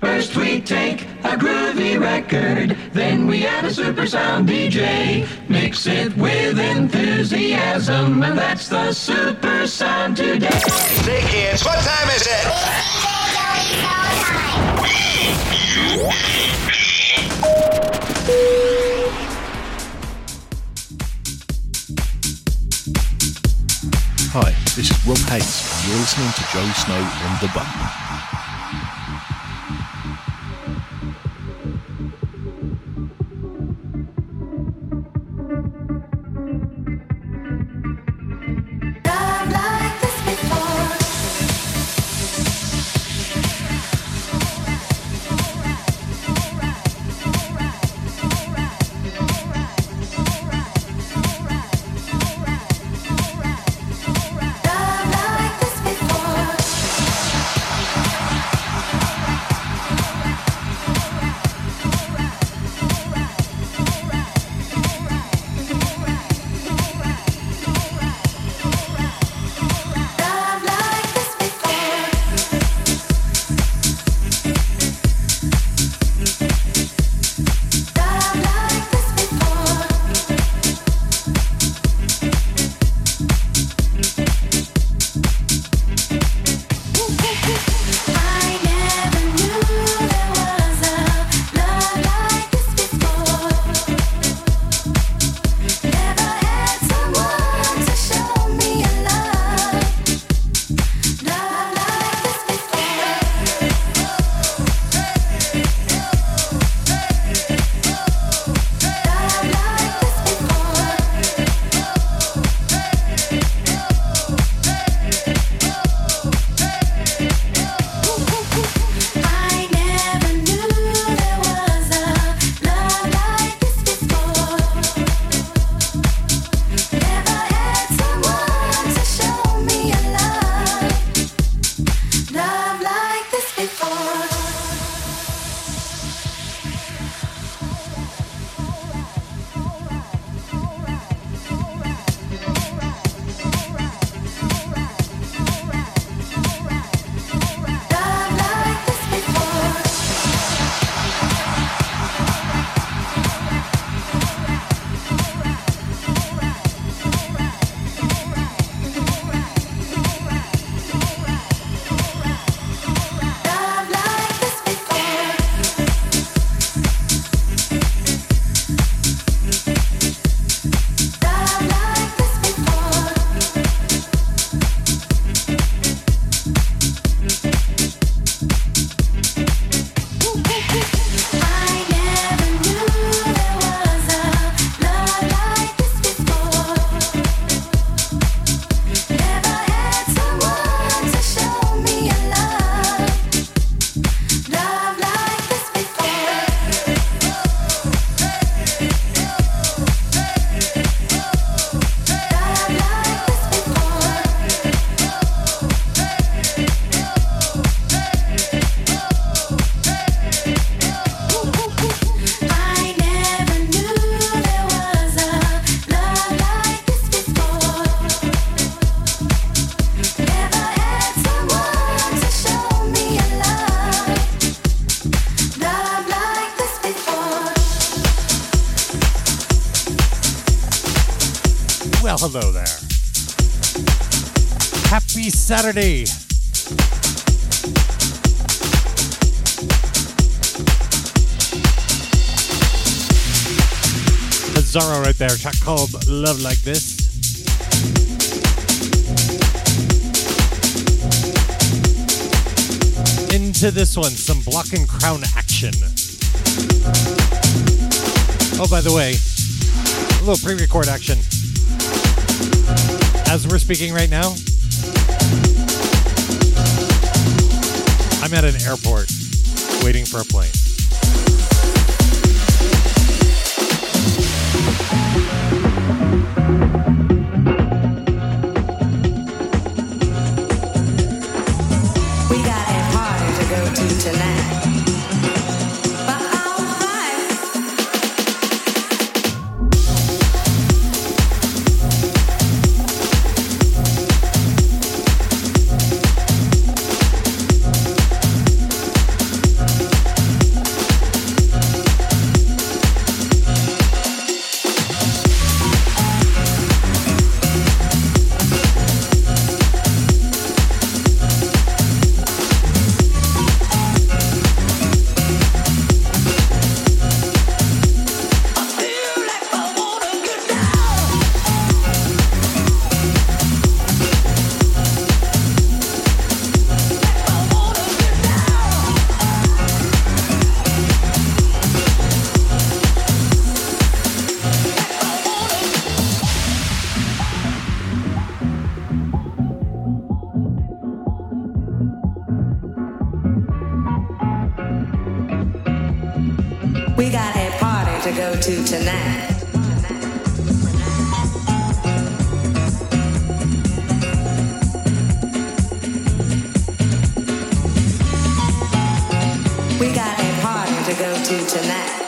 First we take a groovy record, then we add a super sound DJ. Mix it with enthusiasm, and that's the super sound today. Hey kids, what time is it? Hi, this is Rob Hayes, and you're listening to Joe Snow on the Bump. Hello there. Happy Saturday. Bizarro right there, called Love Like This. Into this one, some Block and Crown action. Oh, by the way, a little pre record action as we're speaking right now, I'm at an airport waiting for a plane. We got a party to go to tonight. We got a party to go to wanna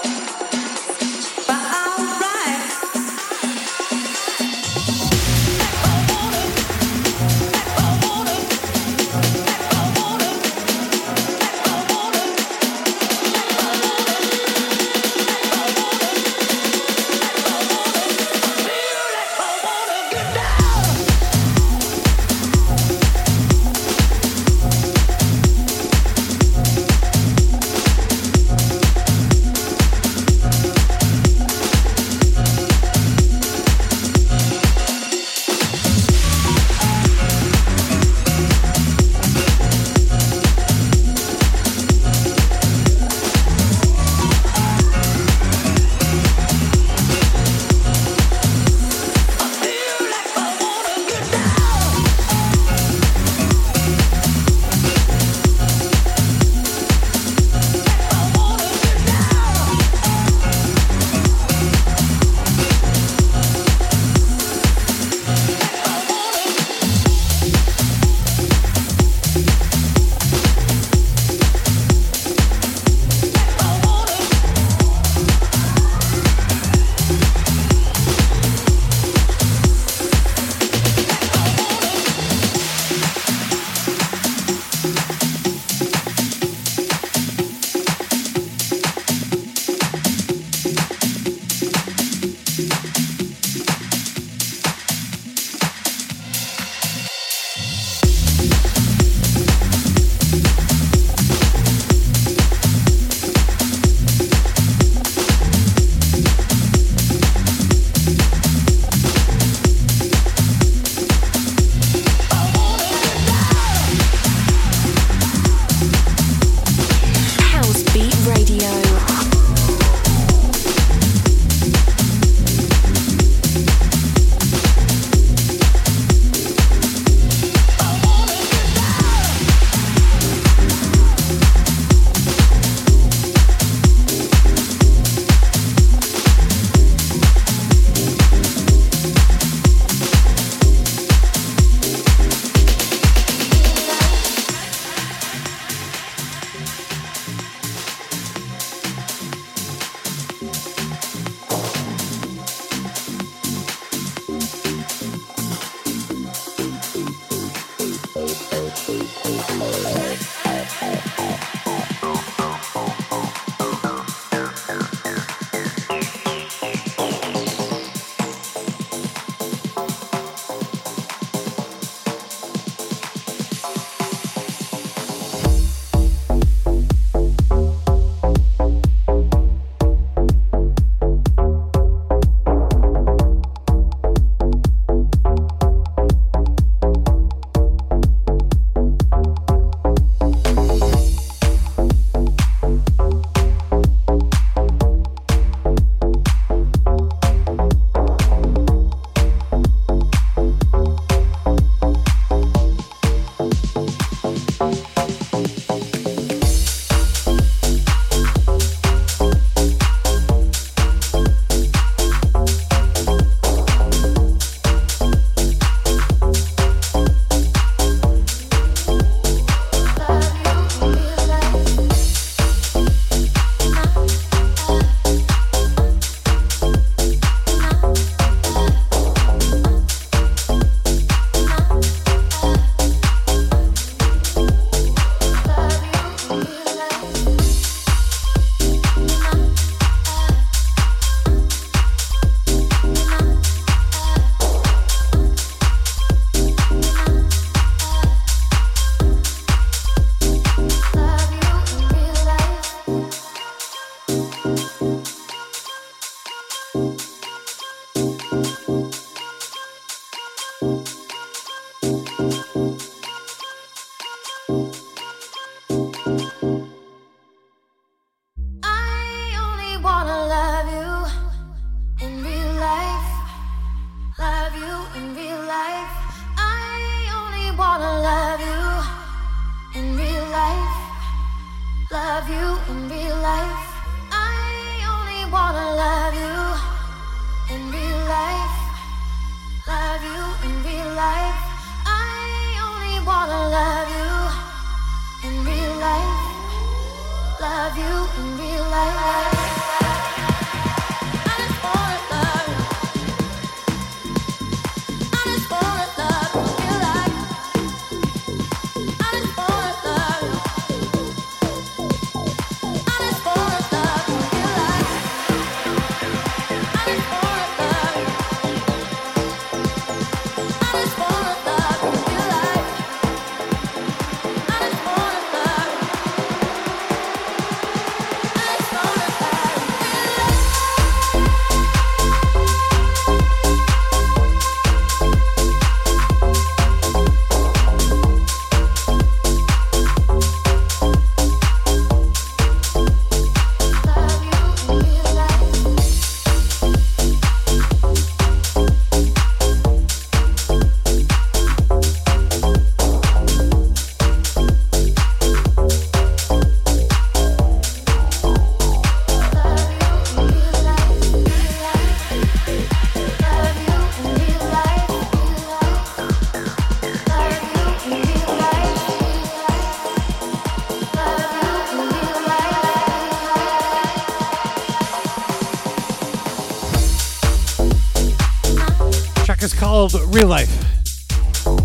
Life.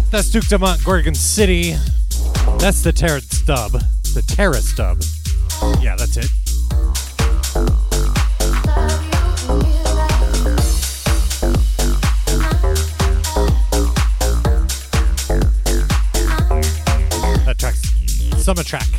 That's Duke Dumont, Gorgon City. That's the Terra stub. The Terra stub. Yeah, that's it. That track's summer track.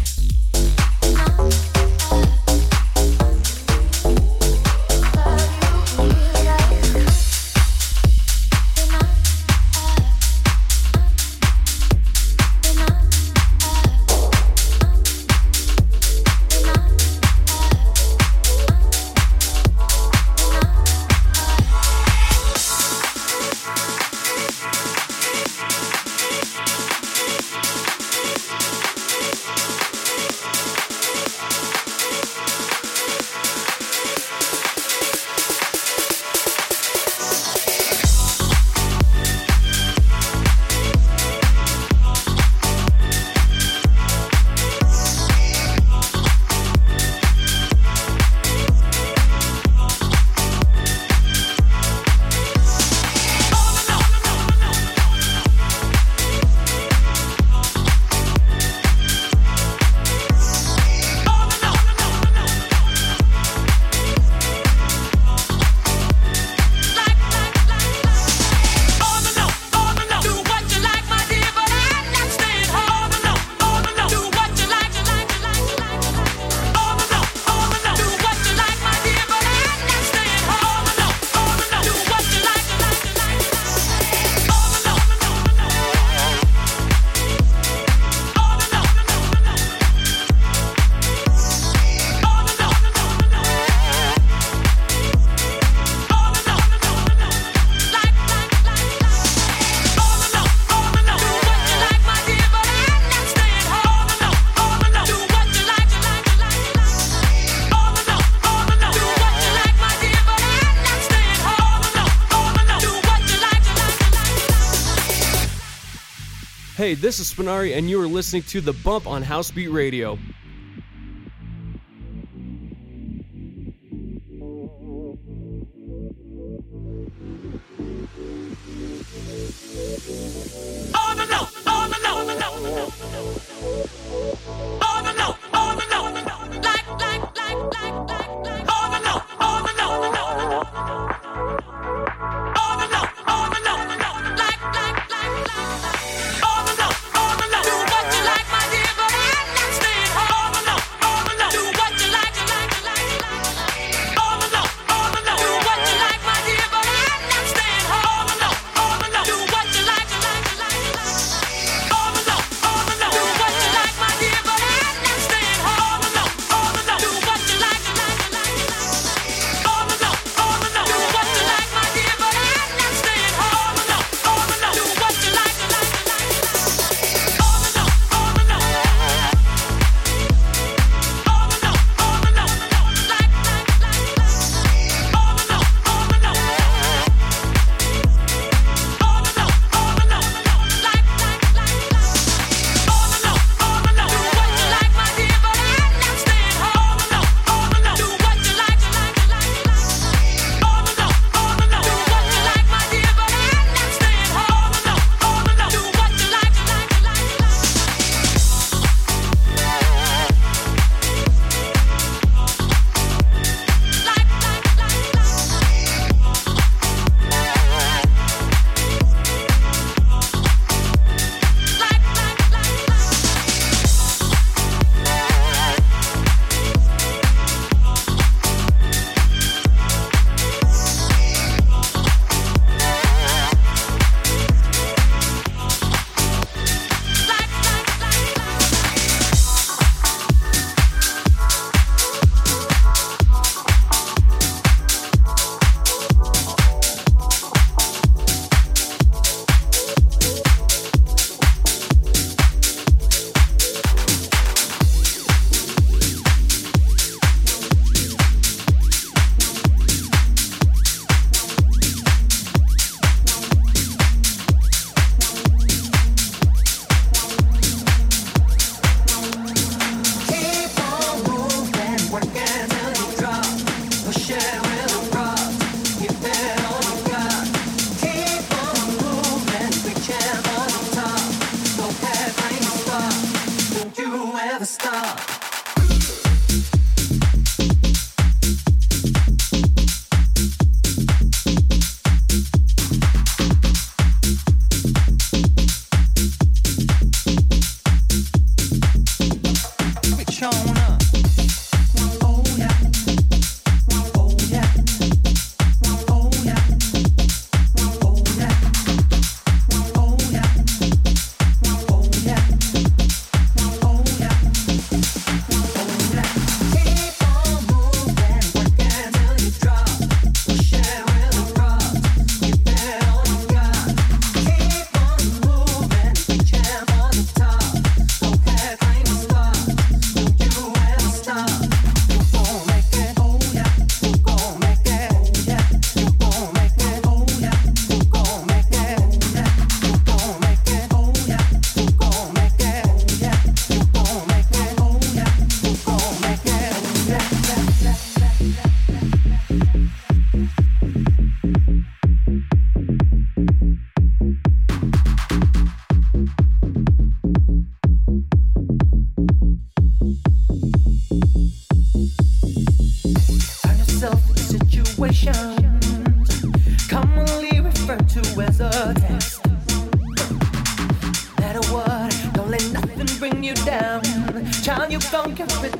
Hey, this is Spinari, and you are listening to The Bump on Housebeat Radio.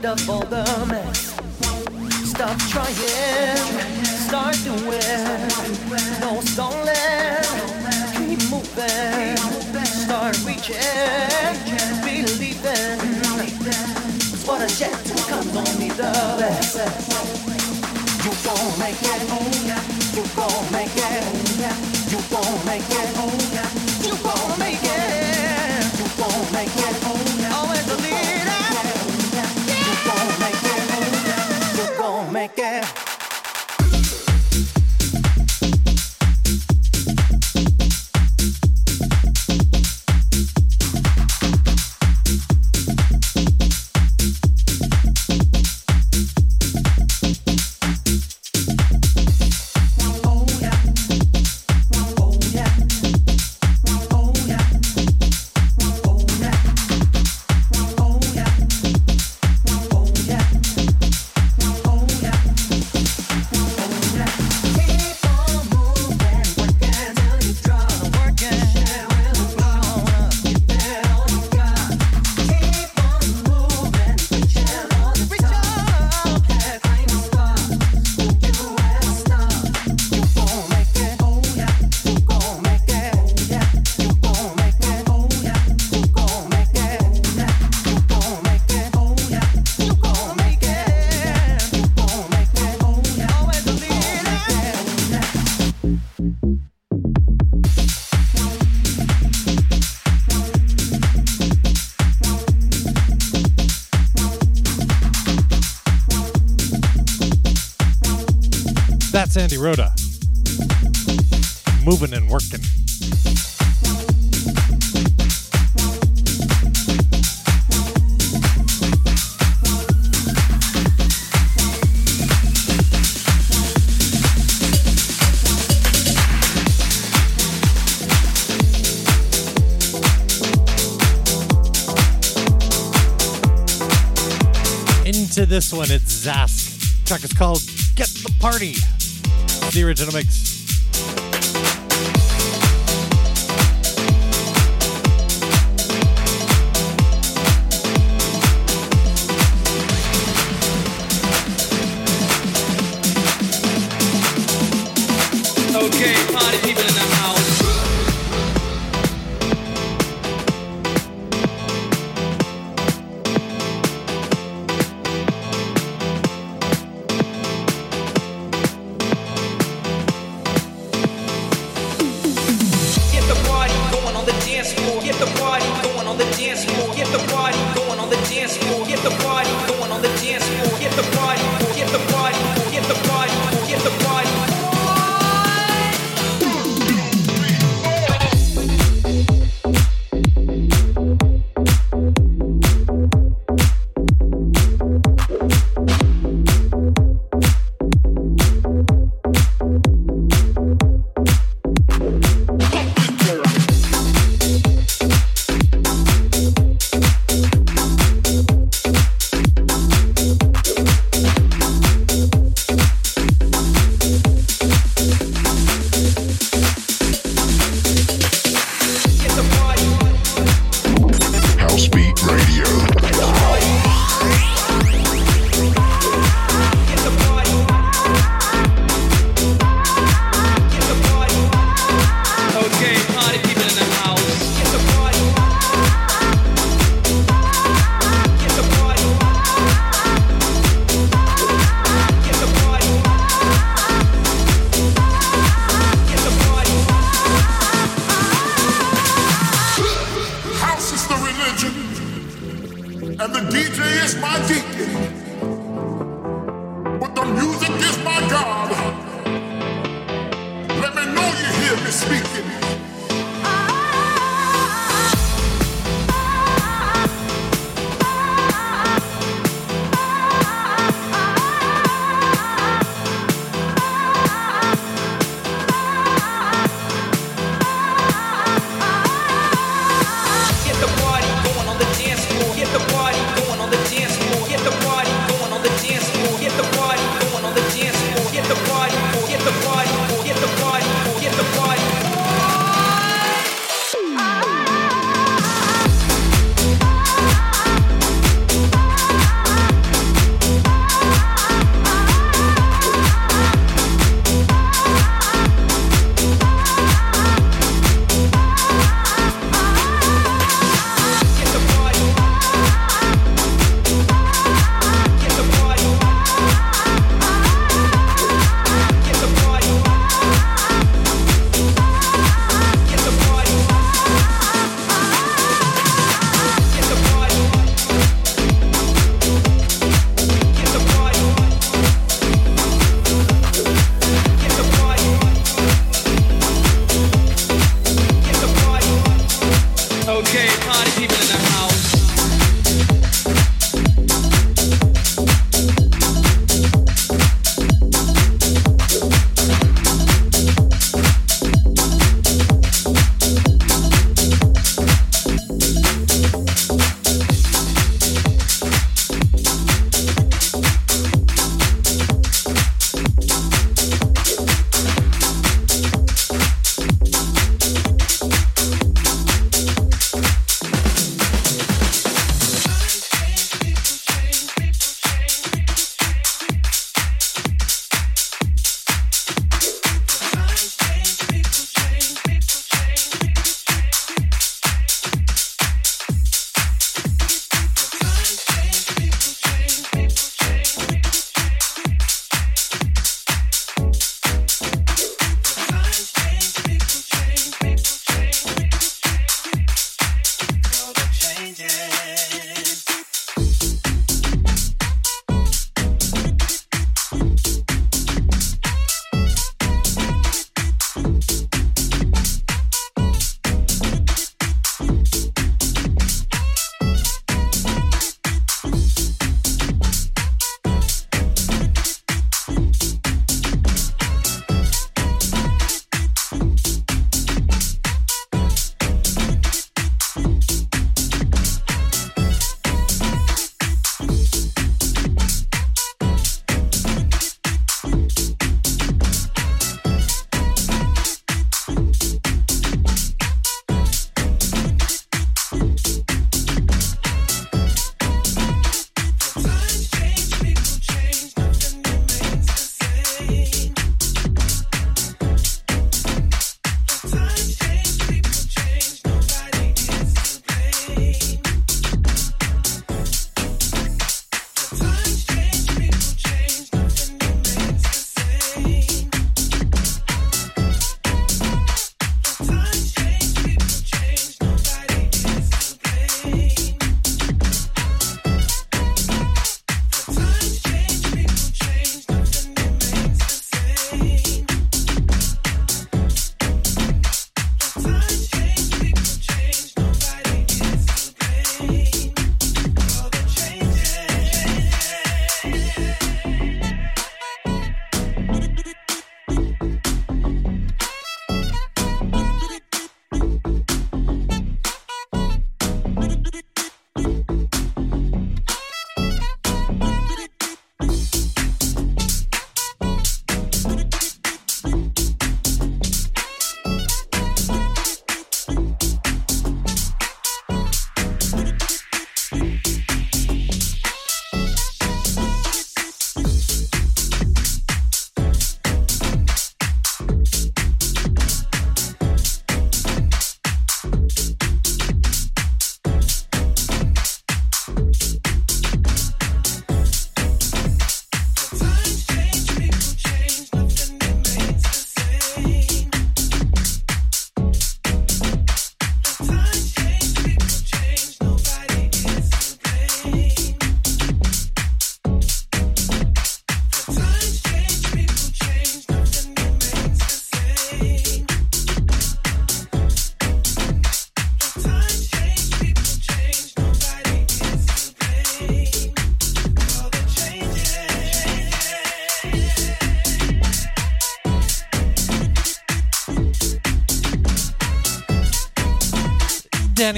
Double the mess. Stop trying, start doing. No stalling, keep moving. Start reaching, believing. It's what a jet comes only the best. You gon' make it, you gon' make it, you gon' make it, you gon' make it, you gon' make it. That's Andy Rhoda. Moving and working. Into this one, it's Zask. Track is called Get the Party. The original mix.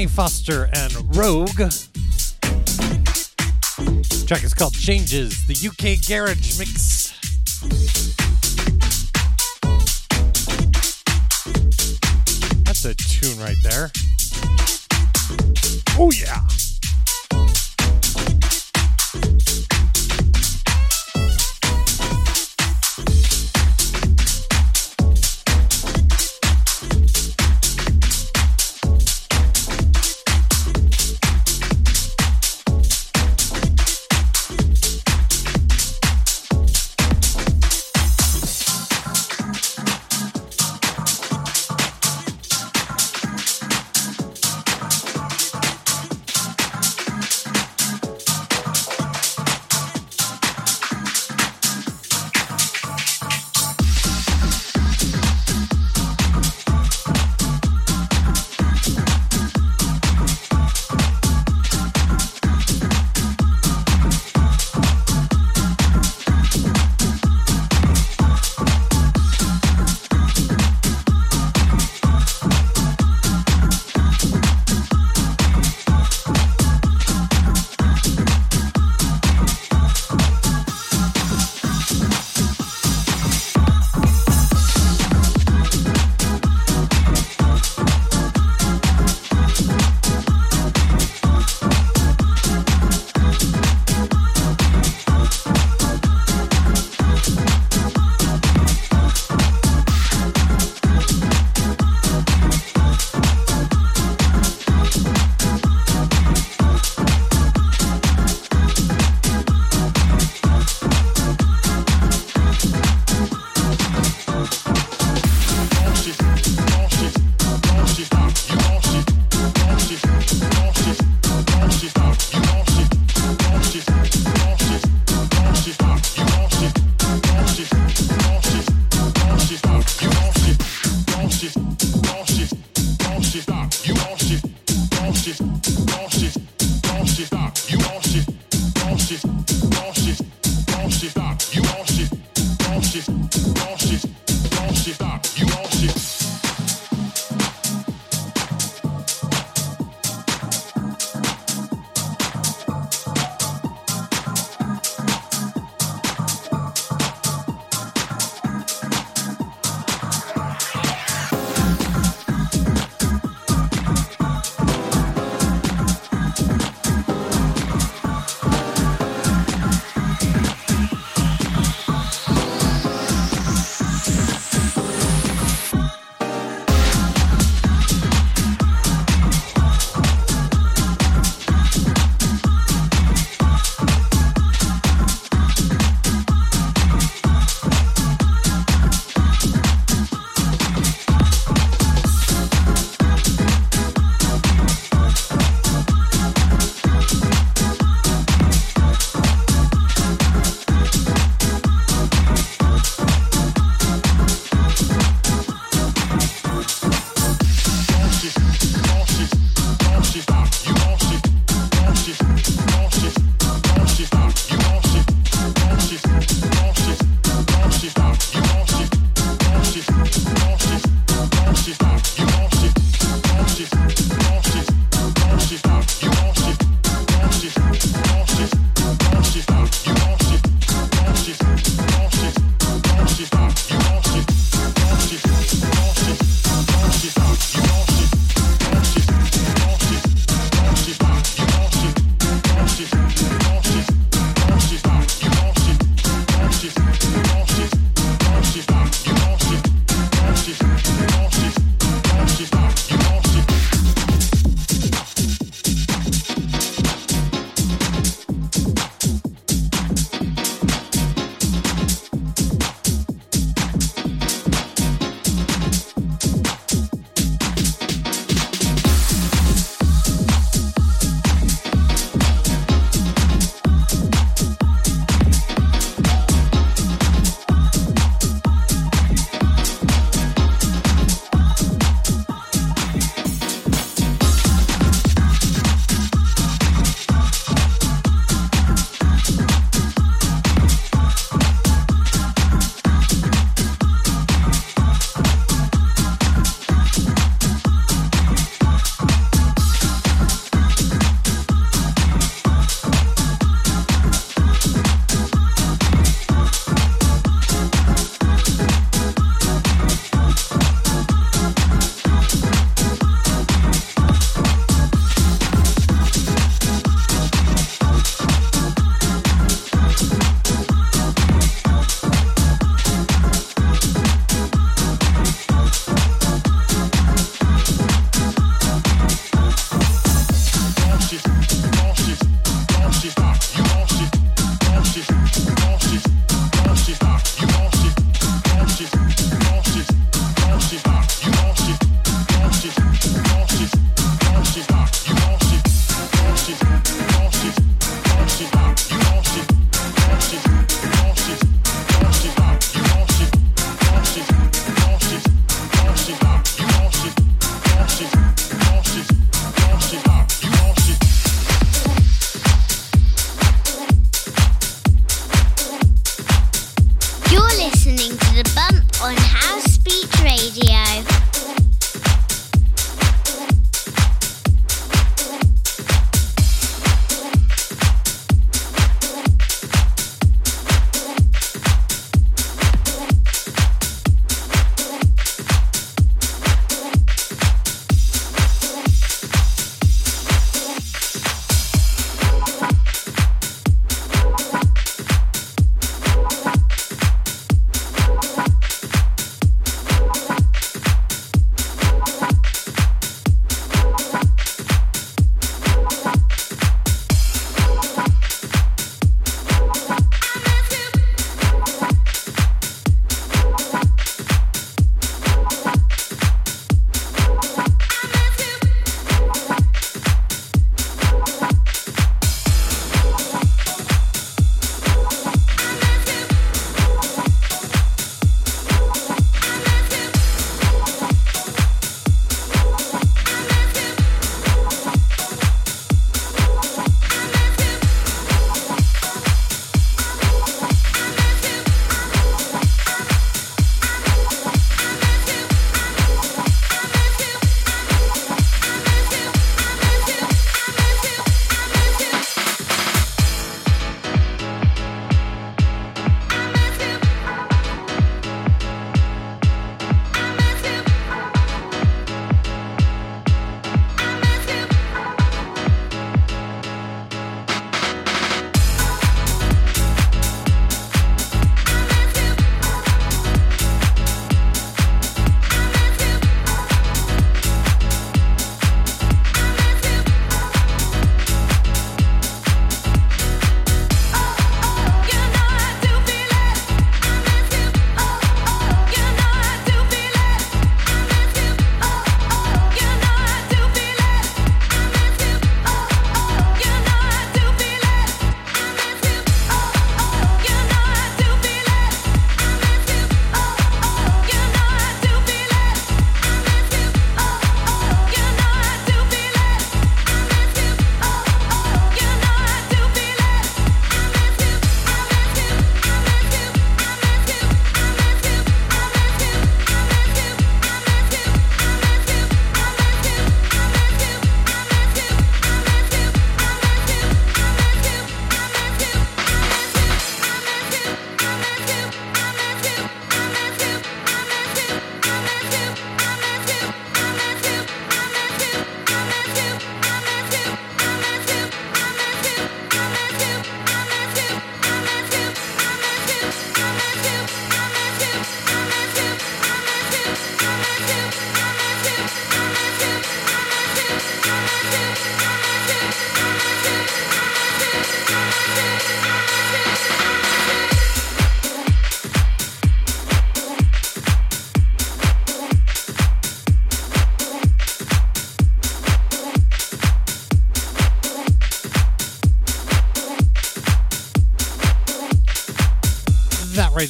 Danny Foster and Rogue. Track is called Changes, the UK Garage Mix. That's a tune right there.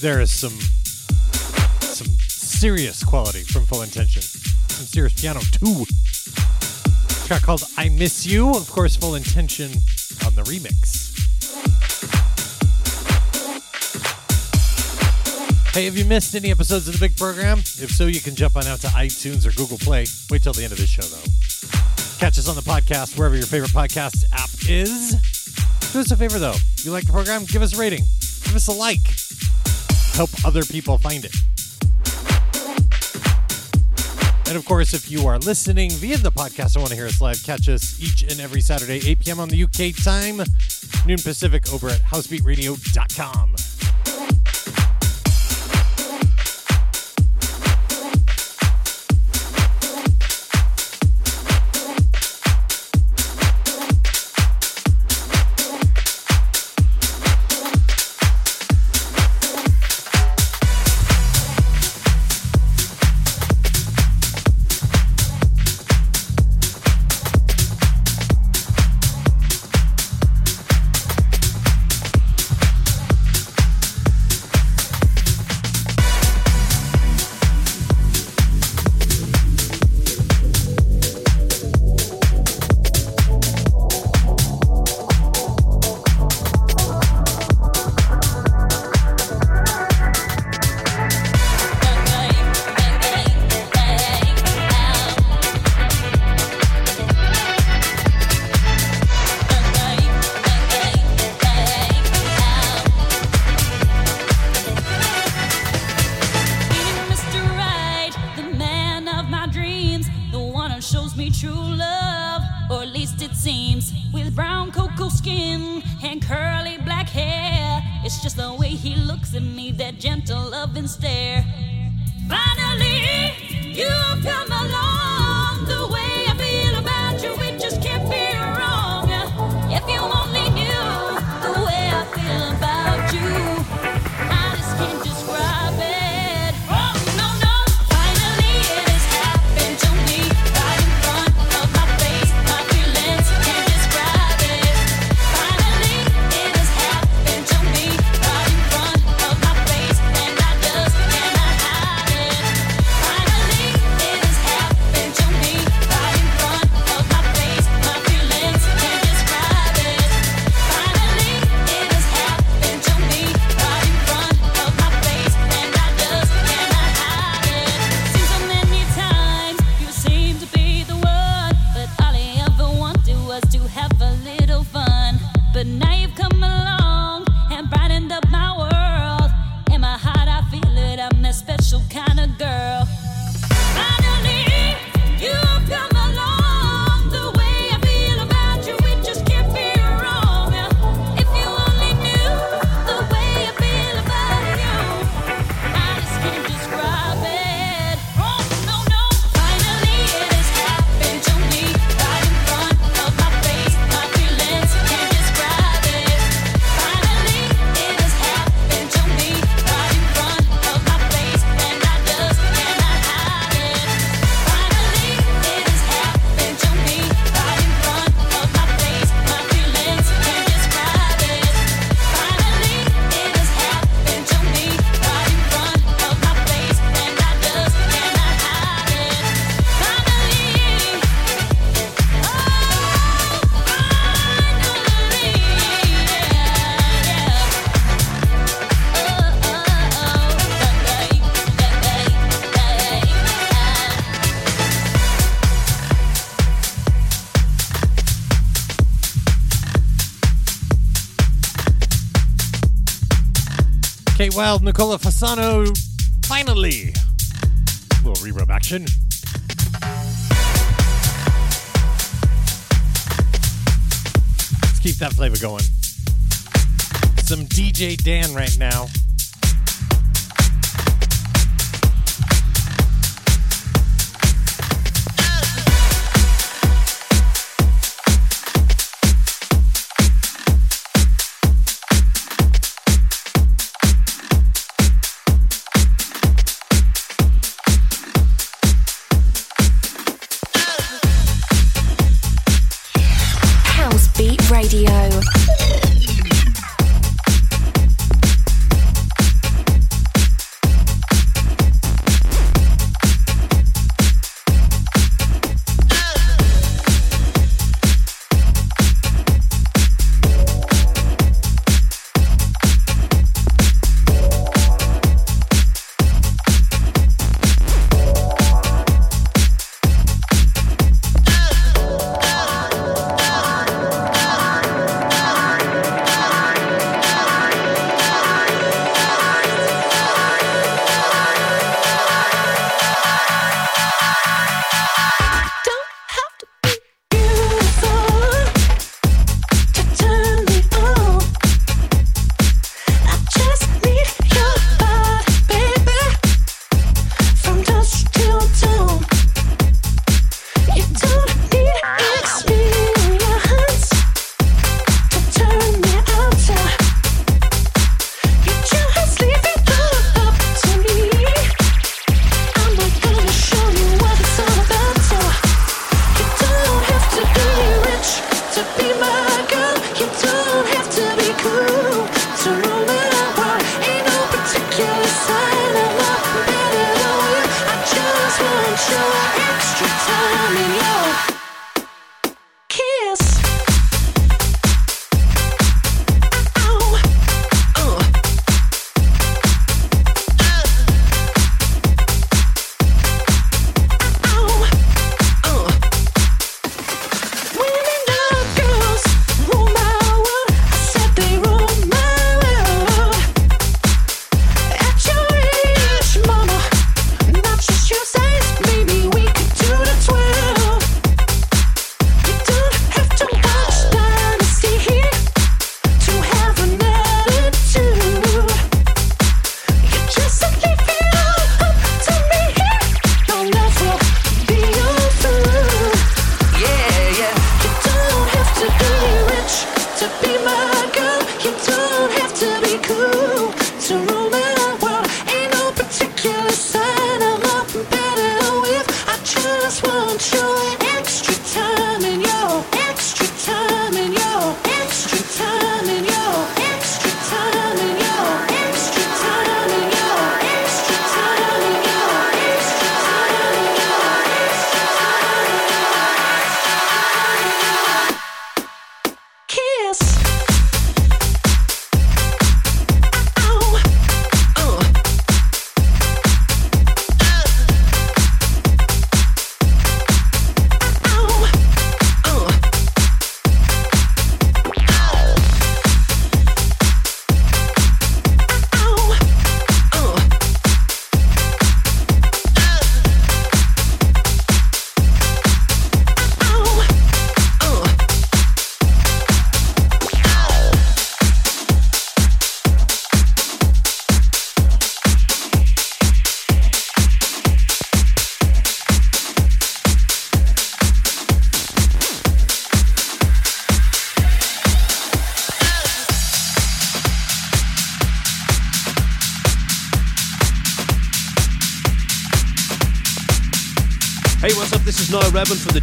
there is some some serious quality from Full Intention. Some serious piano too. Track called "I Miss You," of course, Full Intention on the remix. Hey, have you missed any episodes of the big program? If so, you can jump on out to iTunes or Google Play. Wait till the end of this show, though. Catch us on the podcast wherever your favorite podcast app is. Do us a favor, though. If you like the program, give us a rating, give us a like help other people find it. And of course, if you are listening via the podcast I want to hear us live, catch us each and every Saturday, 8 p.m. on the UK time, noon Pacific, over at housebeatradio.com. Wild, Nicola Fasano, finally. A little reverb action. Let's keep that flavor going. Some DJ Dan right now.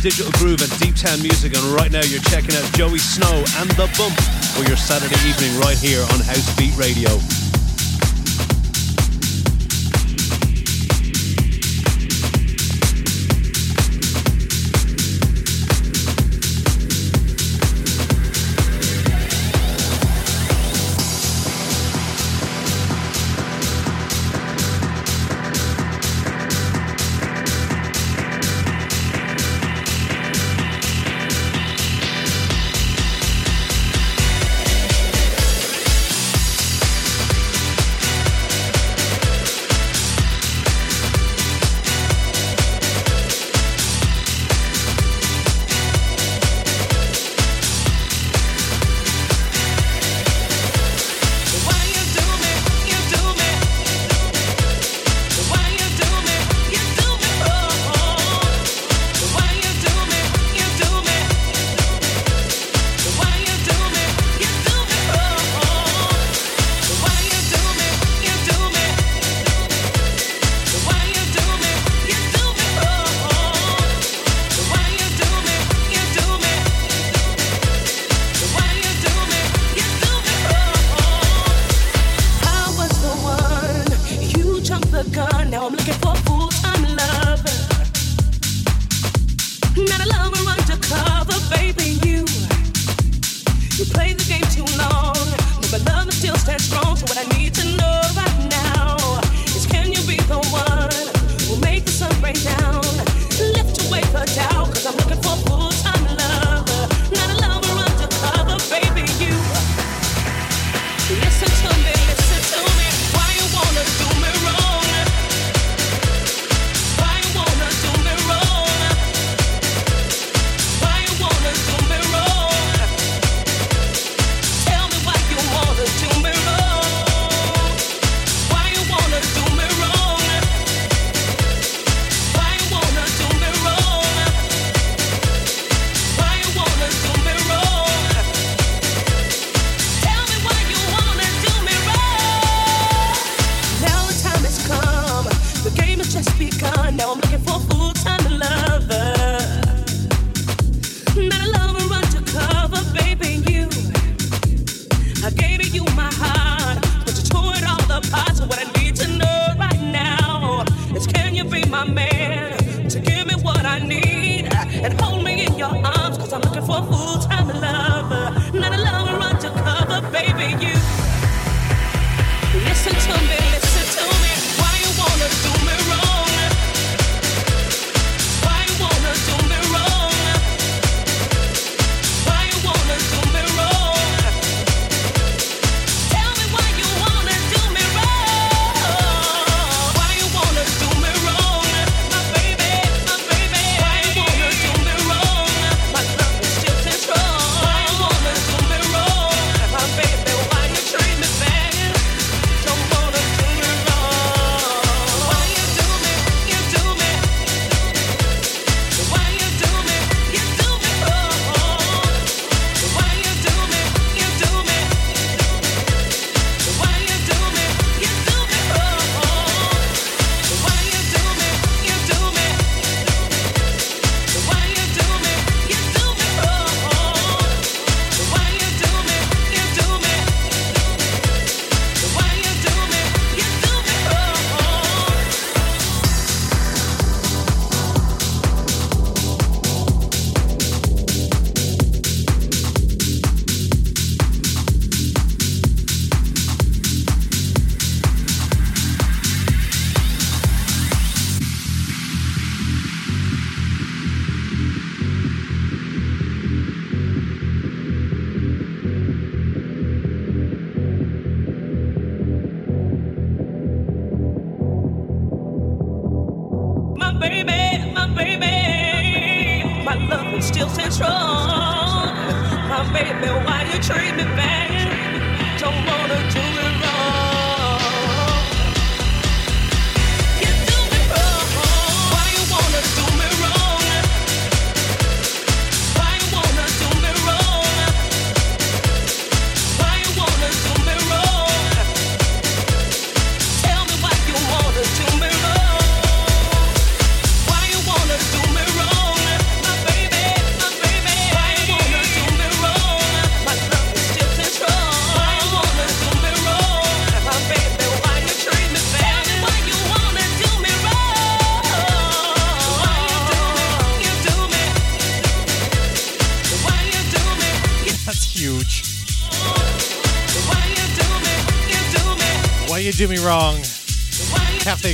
Digital Groove and Deep Town Music, and right now you're checking out Joey Snow and The Bump for your Saturday evening right here on House Beat Radio.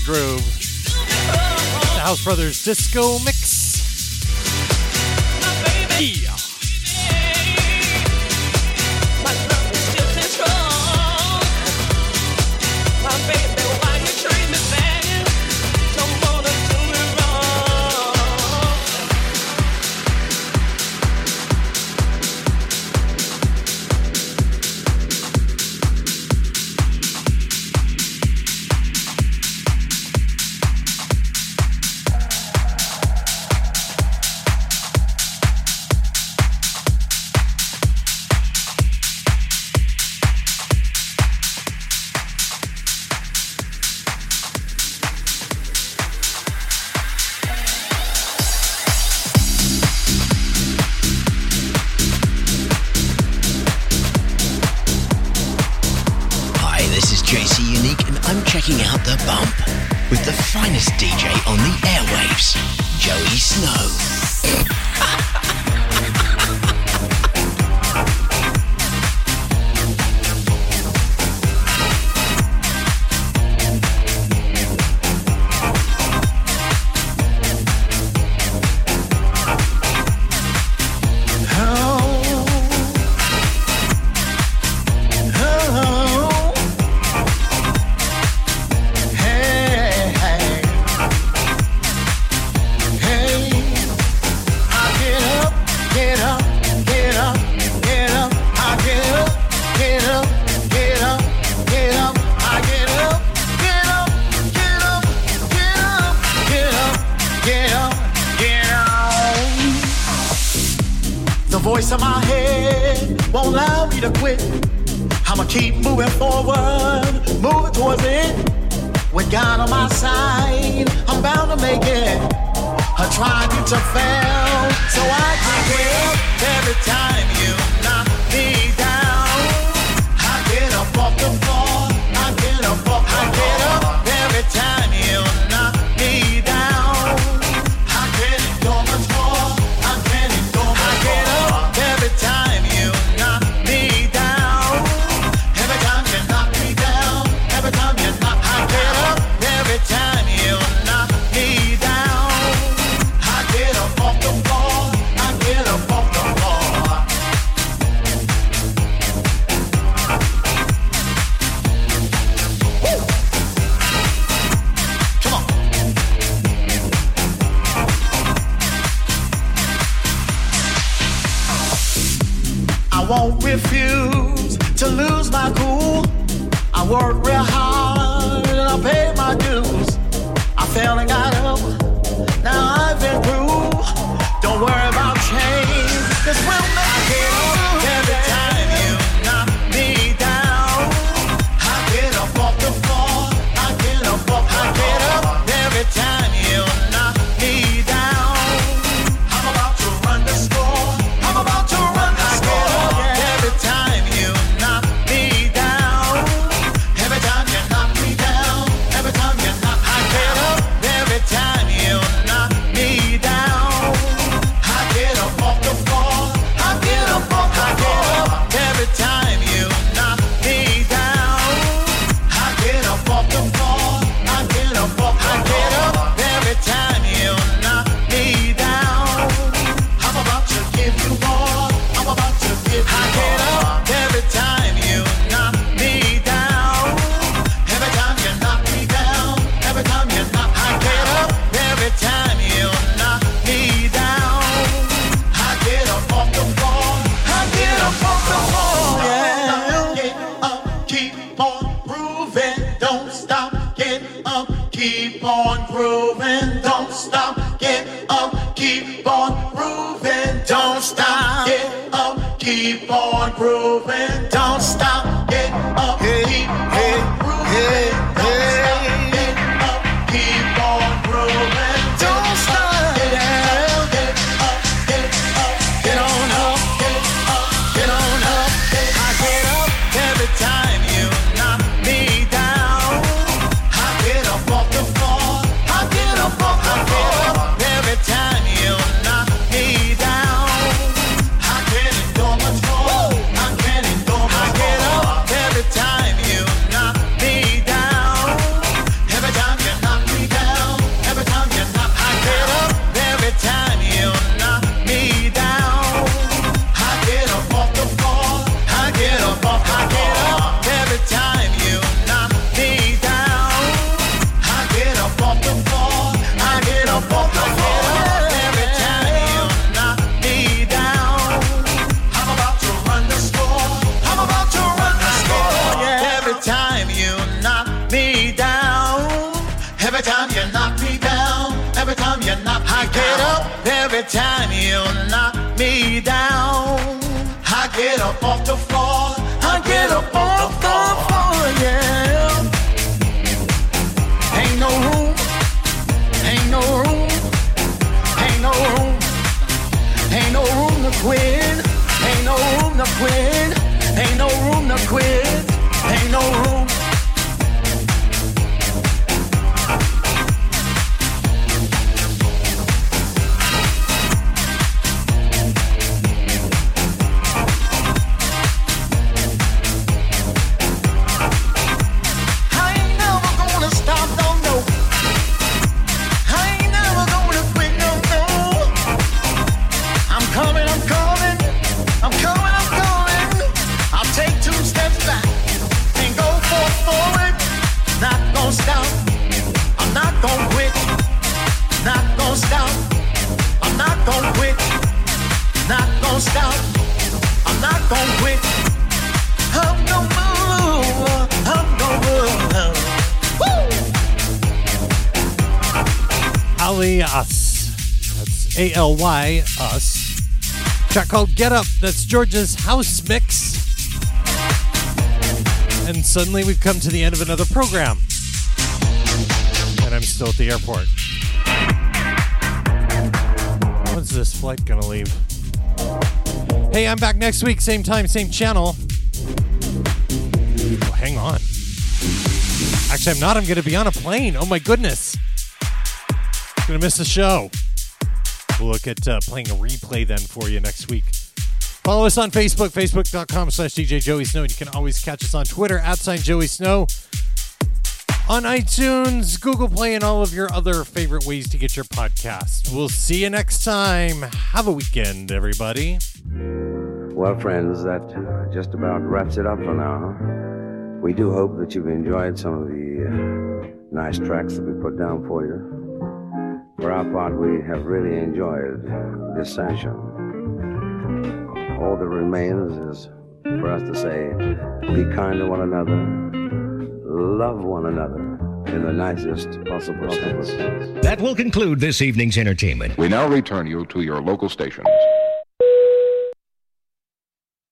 groove. The House Brothers Disco Mix. Keep on grooving, don't stop, get up, hey, keep hey, on grooving. Hey. Up off the A L Y us. Track called Get Up. That's George's house mix. And suddenly we've come to the end of another program. And I'm still at the airport. When's this flight gonna leave? Hey, I'm back next week, same time, same channel. Oh, hang on. Actually, I'm not. I'm going to be on a plane. Oh my goodness. Gonna miss the show. We'll look at uh, playing a replay then for you next week. Follow us on Facebook, facebook.com slash DJ Joey Snow. And you can always catch us on Twitter, at sign Joey Snow. On iTunes, Google Play, and all of your other favorite ways to get your podcast. We'll see you next time. Have a weekend, everybody. Well, friends, that just about wraps it up for now. We do hope that you've enjoyed some of the uh, nice tracks that we put down for you. For our part, we have really enjoyed this session. All that remains is for us to say, be kind to one another, love one another in the nicest possible sense. That will conclude this evening's entertainment. We now return you to your local stations.